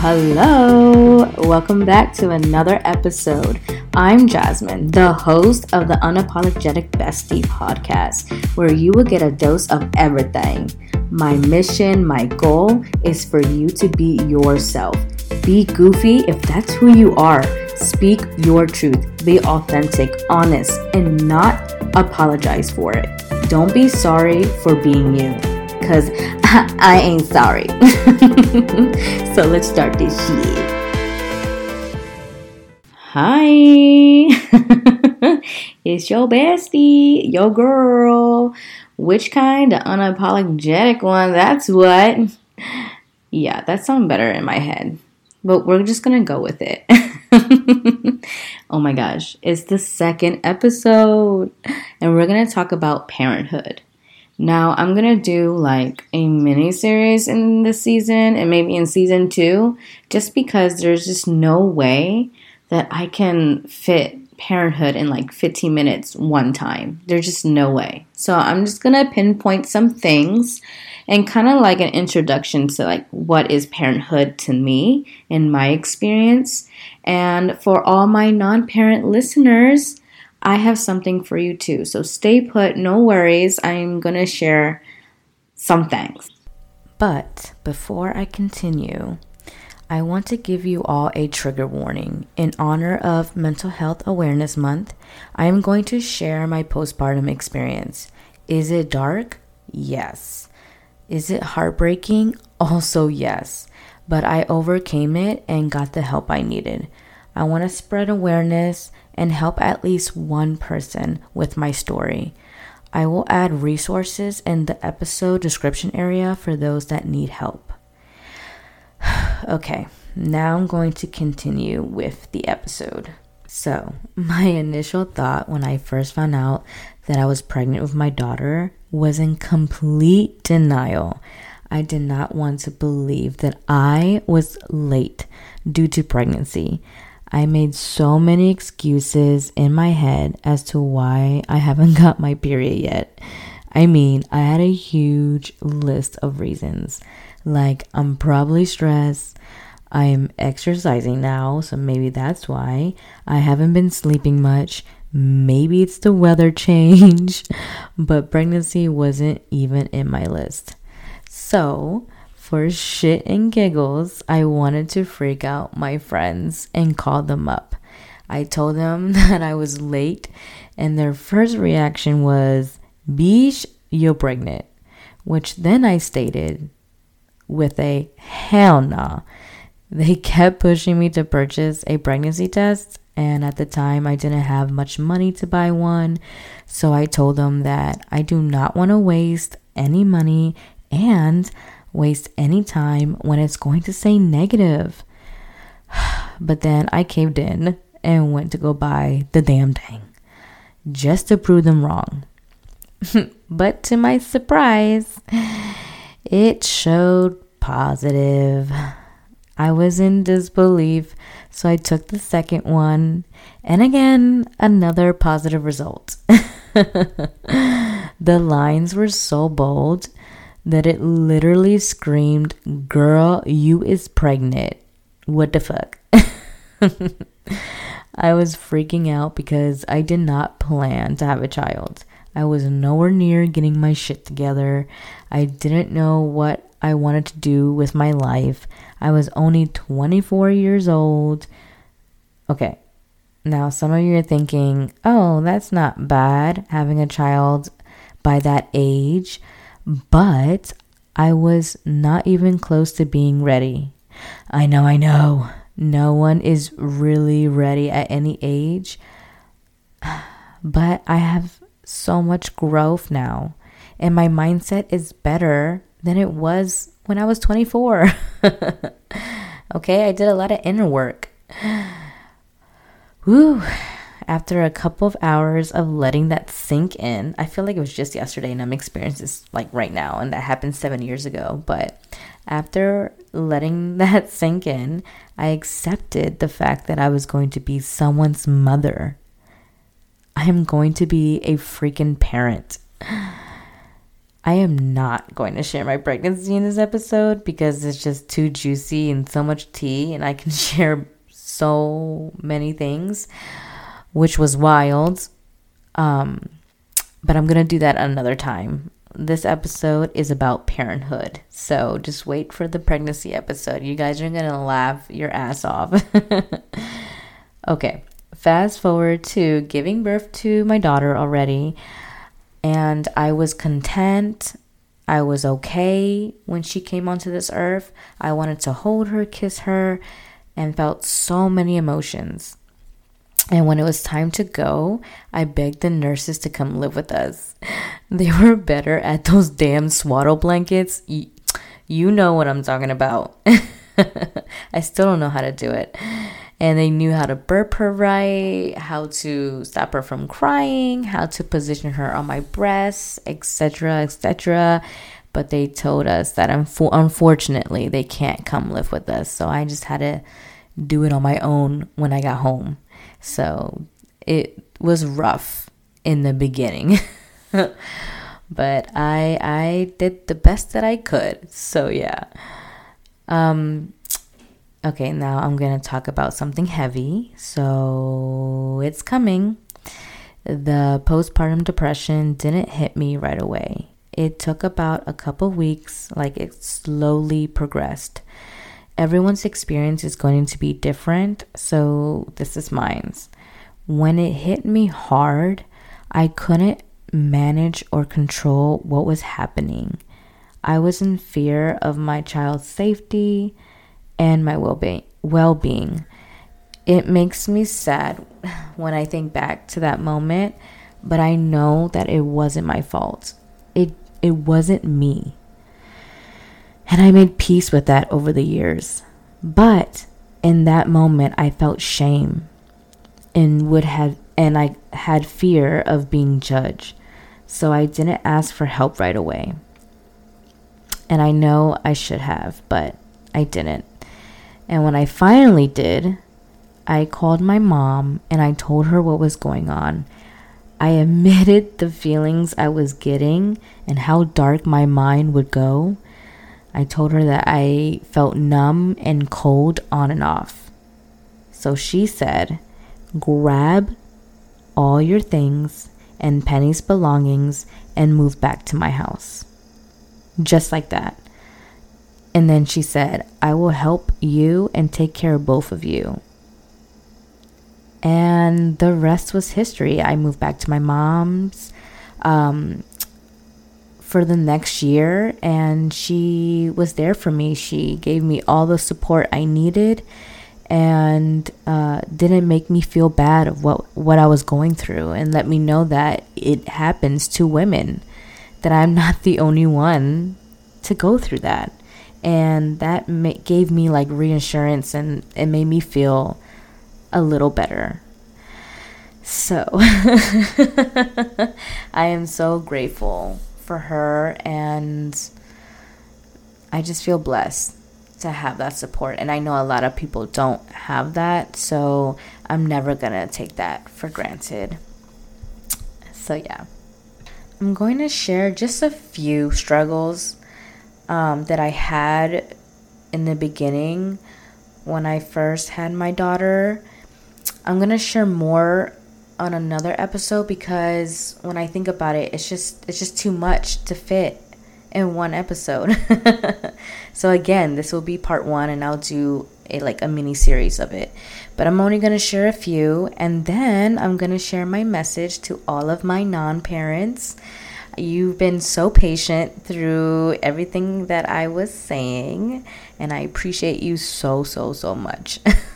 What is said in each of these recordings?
Hello. Welcome back to another episode. I'm Jasmine, the host of the Unapologetic Bestie podcast, where you will get a dose of everything. My mission, my goal is for you to be yourself. Be goofy if that's who you are. Speak your truth. Be authentic, honest, and not apologize for it. Don't be sorry for being you because I ain't sorry. so let's start this shit. Hi, it's your bestie, your girl. Which kind? The unapologetic one. That's what. Yeah, that sounds better in my head. But we're just gonna go with it. oh my gosh, it's the second episode, and we're gonna talk about parenthood. Now, I'm gonna do like a mini series in this season and maybe in season two, just because there's just no way that I can fit parenthood in like 15 minutes one time. There's just no way. So, I'm just gonna pinpoint some things and kind of like an introduction to like what is parenthood to me in my experience. And for all my non parent listeners, I have something for you too. So stay put, no worries. I'm going to share some things. But before I continue, I want to give you all a trigger warning. In honor of Mental Health Awareness Month, I am going to share my postpartum experience. Is it dark? Yes. Is it heartbreaking? Also, yes. But I overcame it and got the help I needed. I want to spread awareness and help at least one person with my story. I will add resources in the episode description area for those that need help. okay, now I'm going to continue with the episode. So, my initial thought when I first found out that I was pregnant with my daughter was in complete denial. I did not want to believe that I was late due to pregnancy. I made so many excuses in my head as to why I haven't got my period yet. I mean, I had a huge list of reasons. Like, I'm probably stressed. I'm exercising now, so maybe that's why. I haven't been sleeping much. Maybe it's the weather change. but pregnancy wasn't even in my list. So, for shit and giggles, I wanted to freak out my friends and call them up. I told them that I was late, and their first reaction was, Beesh, you're pregnant. Which then I stated with a hell nah. They kept pushing me to purchase a pregnancy test, and at the time I didn't have much money to buy one. So I told them that I do not want to waste any money and waste any time when it's going to say negative. But then I caved in and went to go buy the damn thing just to prove them wrong. but to my surprise, it showed positive. I was in disbelief, so I took the second one, and again, another positive result. the lines were so bold that it literally screamed, Girl, you is pregnant. What the fuck? I was freaking out because I did not plan to have a child. I was nowhere near getting my shit together. I didn't know what I wanted to do with my life. I was only 24 years old. Okay, now some of you are thinking, oh, that's not bad having a child by that age but I was not even close to being ready. I know, I know. No one is really ready at any age. But I have so much growth now, and my mindset is better than it was when I was 24. okay, I did a lot of inner work. Woo after a couple of hours of letting that sink in, I feel like it was just yesterday and I'm experiencing this like right now, and that happened seven years ago. But after letting that sink in, I accepted the fact that I was going to be someone's mother. I am going to be a freaking parent. I am not going to share my pregnancy in this episode because it's just too juicy and so much tea, and I can share so many things, which was wild. Um, but I'm going to do that another time. This episode is about parenthood. So just wait for the pregnancy episode. You guys are going to laugh your ass off. okay, fast forward to giving birth to my daughter already and I was content. I was okay when she came onto this earth. I wanted to hold her, kiss her, and felt so many emotions. And when it was time to go, I begged the nurses to come live with us. They were better at those damn swaddle blankets. You know what I'm talking about. I still don't know how to do it and they knew how to burp her right, how to stop her from crying, how to position her on my breast, etc., etc. But they told us that unfortunately they can't come live with us. So I just had to do it on my own when I got home. So it was rough in the beginning. but I I did the best that I could. So yeah. Um Okay, now I'm going to talk about something heavy. So it's coming. The postpartum depression didn't hit me right away. It took about a couple weeks, like it slowly progressed. Everyone's experience is going to be different, so this is mine's. When it hit me hard, I couldn't manage or control what was happening. I was in fear of my child's safety and my well-being well-being it makes me sad when i think back to that moment but i know that it wasn't my fault it it wasn't me and i made peace with that over the years but in that moment i felt shame and would have and i had fear of being judged so i didn't ask for help right away and i know i should have but i didn't and when I finally did, I called my mom and I told her what was going on. I admitted the feelings I was getting and how dark my mind would go. I told her that I felt numb and cold on and off. So she said, Grab all your things and Penny's belongings and move back to my house. Just like that. And then she said, I will help you and take care of both of you. And the rest was history. I moved back to my mom's um, for the next year, and she was there for me. She gave me all the support I needed and uh, didn't make me feel bad of what, what I was going through and let me know that it happens to women, that I'm not the only one to go through that and that ma- gave me like reassurance and it made me feel a little better. So I am so grateful for her and I just feel blessed to have that support and I know a lot of people don't have that so I'm never going to take that for granted. So yeah. I'm going to share just a few struggles um, that I had in the beginning when I first had my daughter. I'm gonna share more on another episode because when I think about it, it's just it's just too much to fit in one episode. so again, this will be part one, and I'll do a like a mini series of it. But I'm only gonna share a few, and then I'm gonna share my message to all of my non-parents You've been so patient through everything that I was saying, and I appreciate you so, so, so much.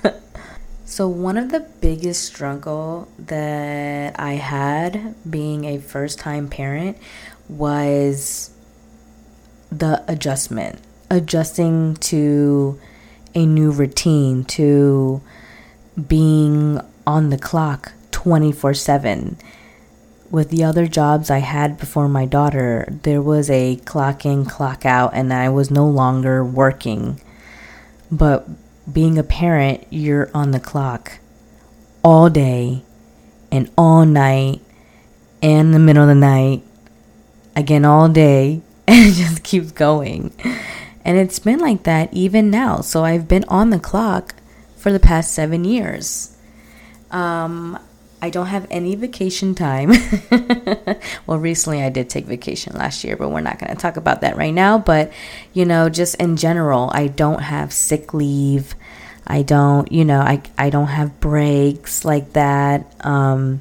so, one of the biggest struggle that I had being a first time parent was the adjustment, adjusting to a new routine, to being on the clock 24 7 with the other jobs I had before my daughter, there was a clock in, clock out, and I was no longer working. But being a parent, you're on the clock all day and all night and the middle of the night. again all day and it just keeps going. And it's been like that even now. So I've been on the clock for the past seven years. Um, I don't have any vacation time. well, recently I did take vacation last year, but we're not going to talk about that right now. But, you know, just in general, I don't have sick leave. I don't, you know, I, I don't have breaks like that. Um,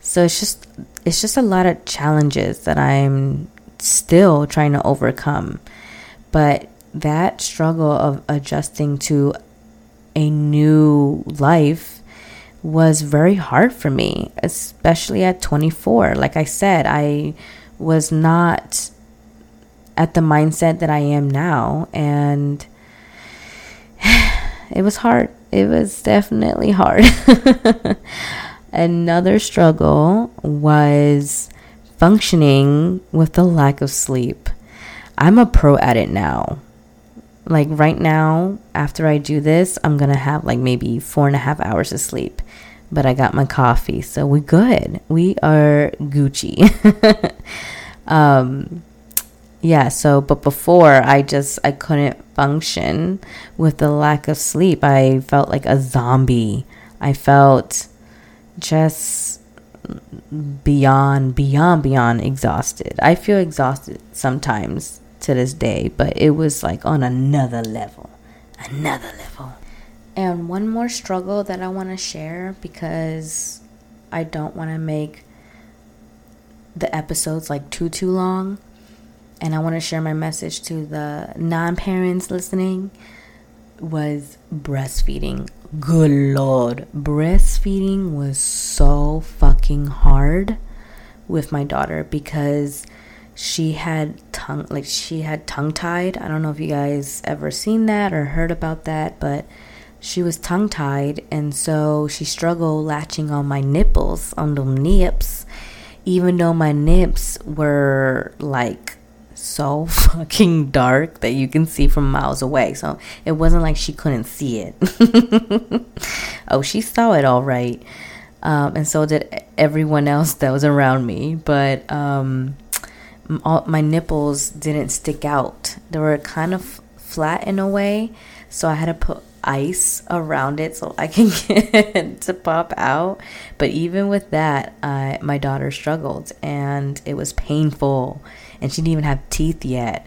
so it's just, it's just a lot of challenges that I'm still trying to overcome. But that struggle of adjusting to a new life was very hard for me, especially at 24. Like I said, I was not at the mindset that I am now. And it was hard. It was definitely hard. Another struggle was functioning with the lack of sleep. I'm a pro at it now. Like right now, after I do this, I'm gonna have like maybe four and a half hours of sleep. But I got my coffee, so we're good. We are Gucci. um, yeah. So, but before I just I couldn't function with the lack of sleep. I felt like a zombie. I felt just beyond, beyond, beyond exhausted. I feel exhausted sometimes to this day, but it was like on another level. Another level. And one more struggle that I want to share because I don't want to make the episodes like too too long and I want to share my message to the non-parents listening was breastfeeding. Good lord, breastfeeding was so fucking hard with my daughter because she had tongue like she had tongue tied. I don't know if you guys ever seen that or heard about that, but she was tongue tied and so she struggled latching on my nipples, on the nips, even though my nips were like so fucking dark that you can see from miles away. So it wasn't like she couldn't see it. oh, she saw it all right. Um, and so did everyone else that was around me. But um, all, my nipples didn't stick out. They were kind of flat in a way, so I had to put ice around it so I can get it to pop out. But even with that, uh, my daughter struggled, and it was painful, and she didn't even have teeth yet.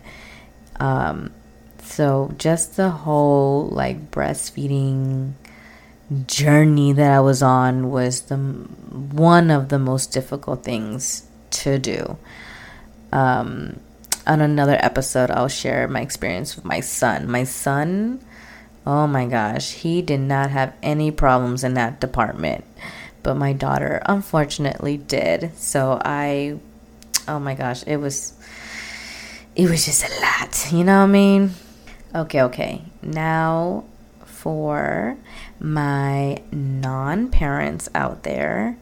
Um, so just the whole like breastfeeding journey that I was on was the one of the most difficult things to do. Um, on another episode, I'll share my experience with my son. My son, oh my gosh, he did not have any problems in that department, but my daughter unfortunately did. So I, oh my gosh, it was, it was just a lot. You know what I mean? Okay, okay. Now for my non parents out there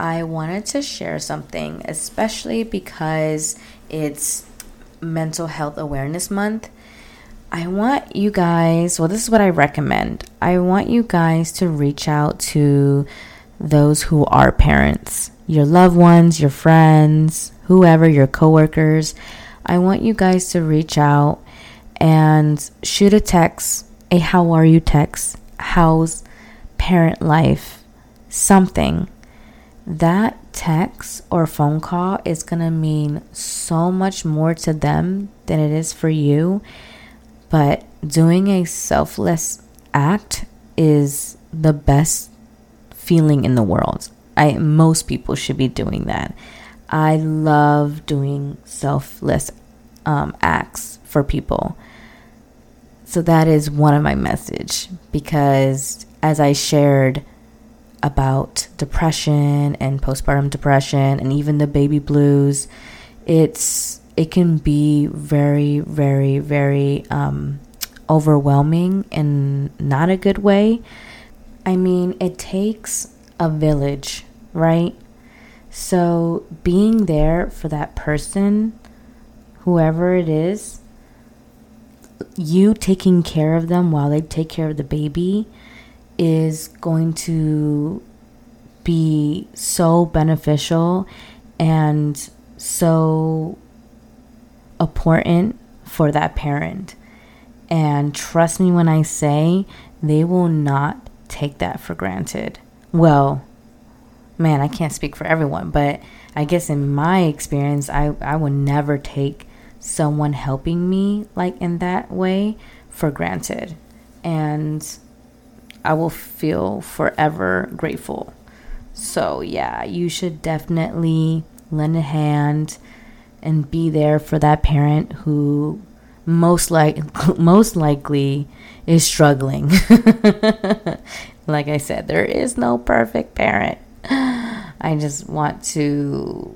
I wanted to share something, especially because it's Mental Health Awareness Month. I want you guys, well, this is what I recommend. I want you guys to reach out to those who are parents, your loved ones, your friends, whoever, your coworkers. I want you guys to reach out and shoot a text, a how are you text, how's parent life, something that text or phone call is going to mean so much more to them than it is for you. But doing a selfless act is the best feeling in the world. I most people should be doing that. I love doing selfless um, acts for people. So that is one of my message because as I shared about depression and postpartum depression and even the baby blues. It's it can be very, very, very um, overwhelming in not a good way. I mean, it takes a village, right? So being there for that person, whoever it is, you taking care of them while they take care of the baby is going to be so beneficial and so important for that parent. And trust me when I say they will not take that for granted. Well, man, I can't speak for everyone, but I guess in my experience, I, I would never take someone helping me like in that way for granted. And I will feel forever grateful. So, yeah, you should definitely lend a hand and be there for that parent who most like most likely is struggling. like I said, there is no perfect parent. I just want to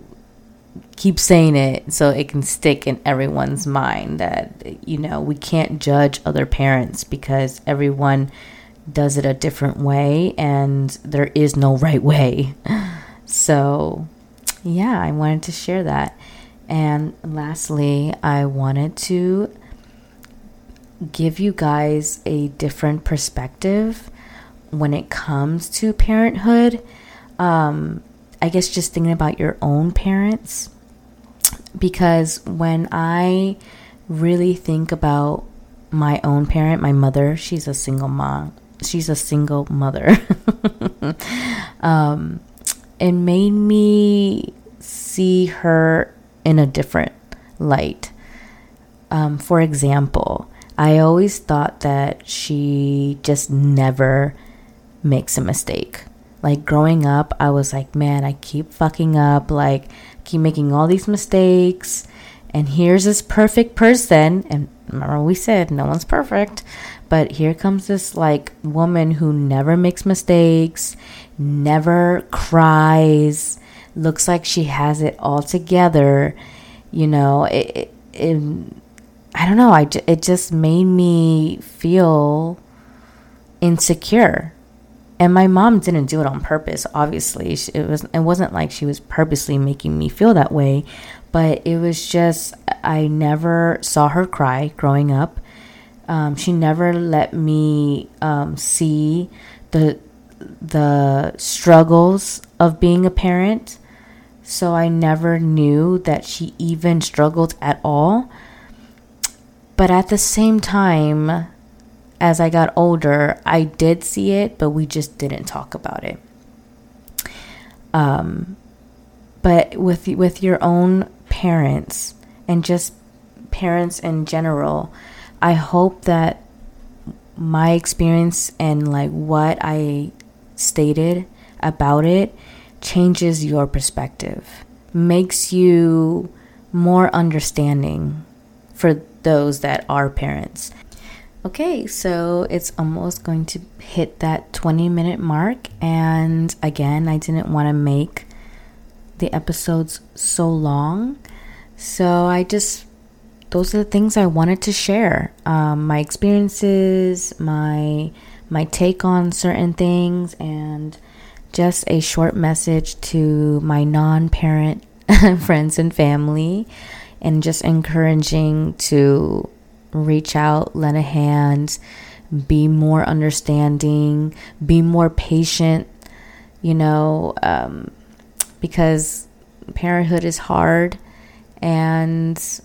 keep saying it so it can stick in everyone's mind that you know, we can't judge other parents because everyone does it a different way and there is no right way. So, yeah, I wanted to share that. And lastly, I wanted to give you guys a different perspective when it comes to parenthood. Um, I guess just thinking about your own parents. Because when I really think about my own parent, my mother, she's a single mom. She's a single mother. um, it made me see her in a different light. Um, for example, I always thought that she just never makes a mistake. Like growing up, I was like, man, I keep fucking up, like, keep making all these mistakes. And here's this perfect person. And remember, we said no one's perfect. But here comes this like woman who never makes mistakes, never cries, looks like she has it all together. You know, it, it, I don't know. I it just made me feel insecure. And my mom didn't do it on purpose. Obviously, it was. It wasn't like she was purposely making me feel that way, but it was just I never saw her cry growing up. Um, she never let me um, see the the struggles of being a parent. So I never knew that she even struggled at all. But at the same time, as I got older, I did see it, but we just didn't talk about it. Um, but with with your own parents and just parents in general, I hope that my experience and like what I stated about it changes your perspective, makes you more understanding for those that are parents. Okay, so it's almost going to hit that 20 minute mark. And again, I didn't want to make the episodes so long. So I just, those are the things I wanted to share. Um, my experiences, my, my take on certain things, and just a short message to my non parent friends and family and just encouraging to reach out, lend a hand, be more understanding, be more patient, you know, um, because parenthood is hard and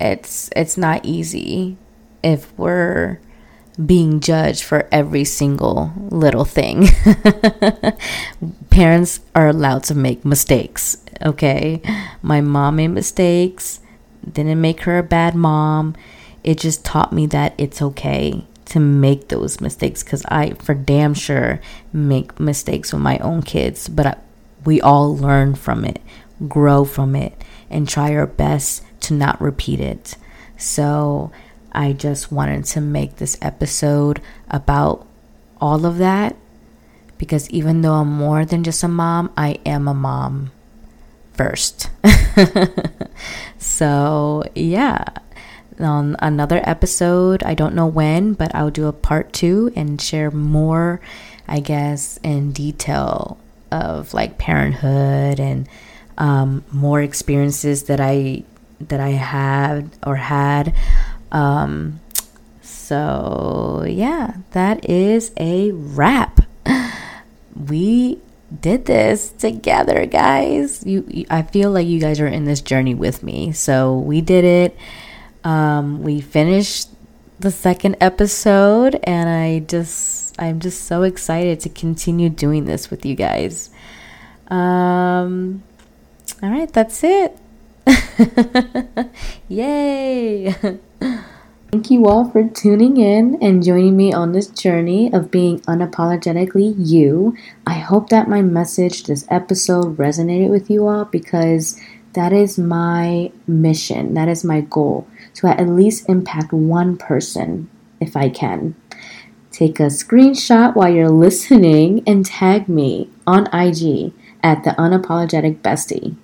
it's it's not easy if we're being judged for every single little thing. Parents are allowed to make mistakes, okay? My mom made mistakes, didn't make her a bad mom. It just taught me that it's okay to make those mistakes because I, for damn sure, make mistakes with my own kids, but I, we all learn from it, grow from it, and try our best to not repeat it. So, I just wanted to make this episode about all of that because even though I'm more than just a mom, I am a mom first. so, yeah. On another episode, I don't know when, but I'll do a part two and share more, I guess, in detail of like parenthood and um, more experiences that I that I had or had um, so, yeah, that is a wrap. We did this together, guys. You, you, I feel like you guys are in this journey with me. So we did it. Um, we finished the second episode, and I just, I'm just so excited to continue doing this with you guys. Um, all right, that's it. Yay! Thank you all for tuning in and joining me on this journey of being unapologetically you. I hope that my message, this episode, resonated with you all because that is my mission. That is my goal to at least impact one person if I can. Take a screenshot while you're listening and tag me on IG at the unapologetic bestie.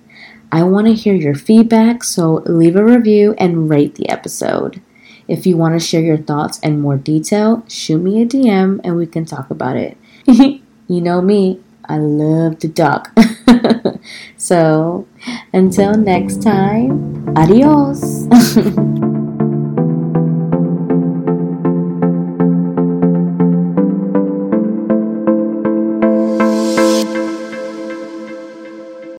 I want to hear your feedback, so leave a review and rate the episode. If you want to share your thoughts and more detail, shoot me a DM and we can talk about it. you know me, I love to talk. so, until next time, adios.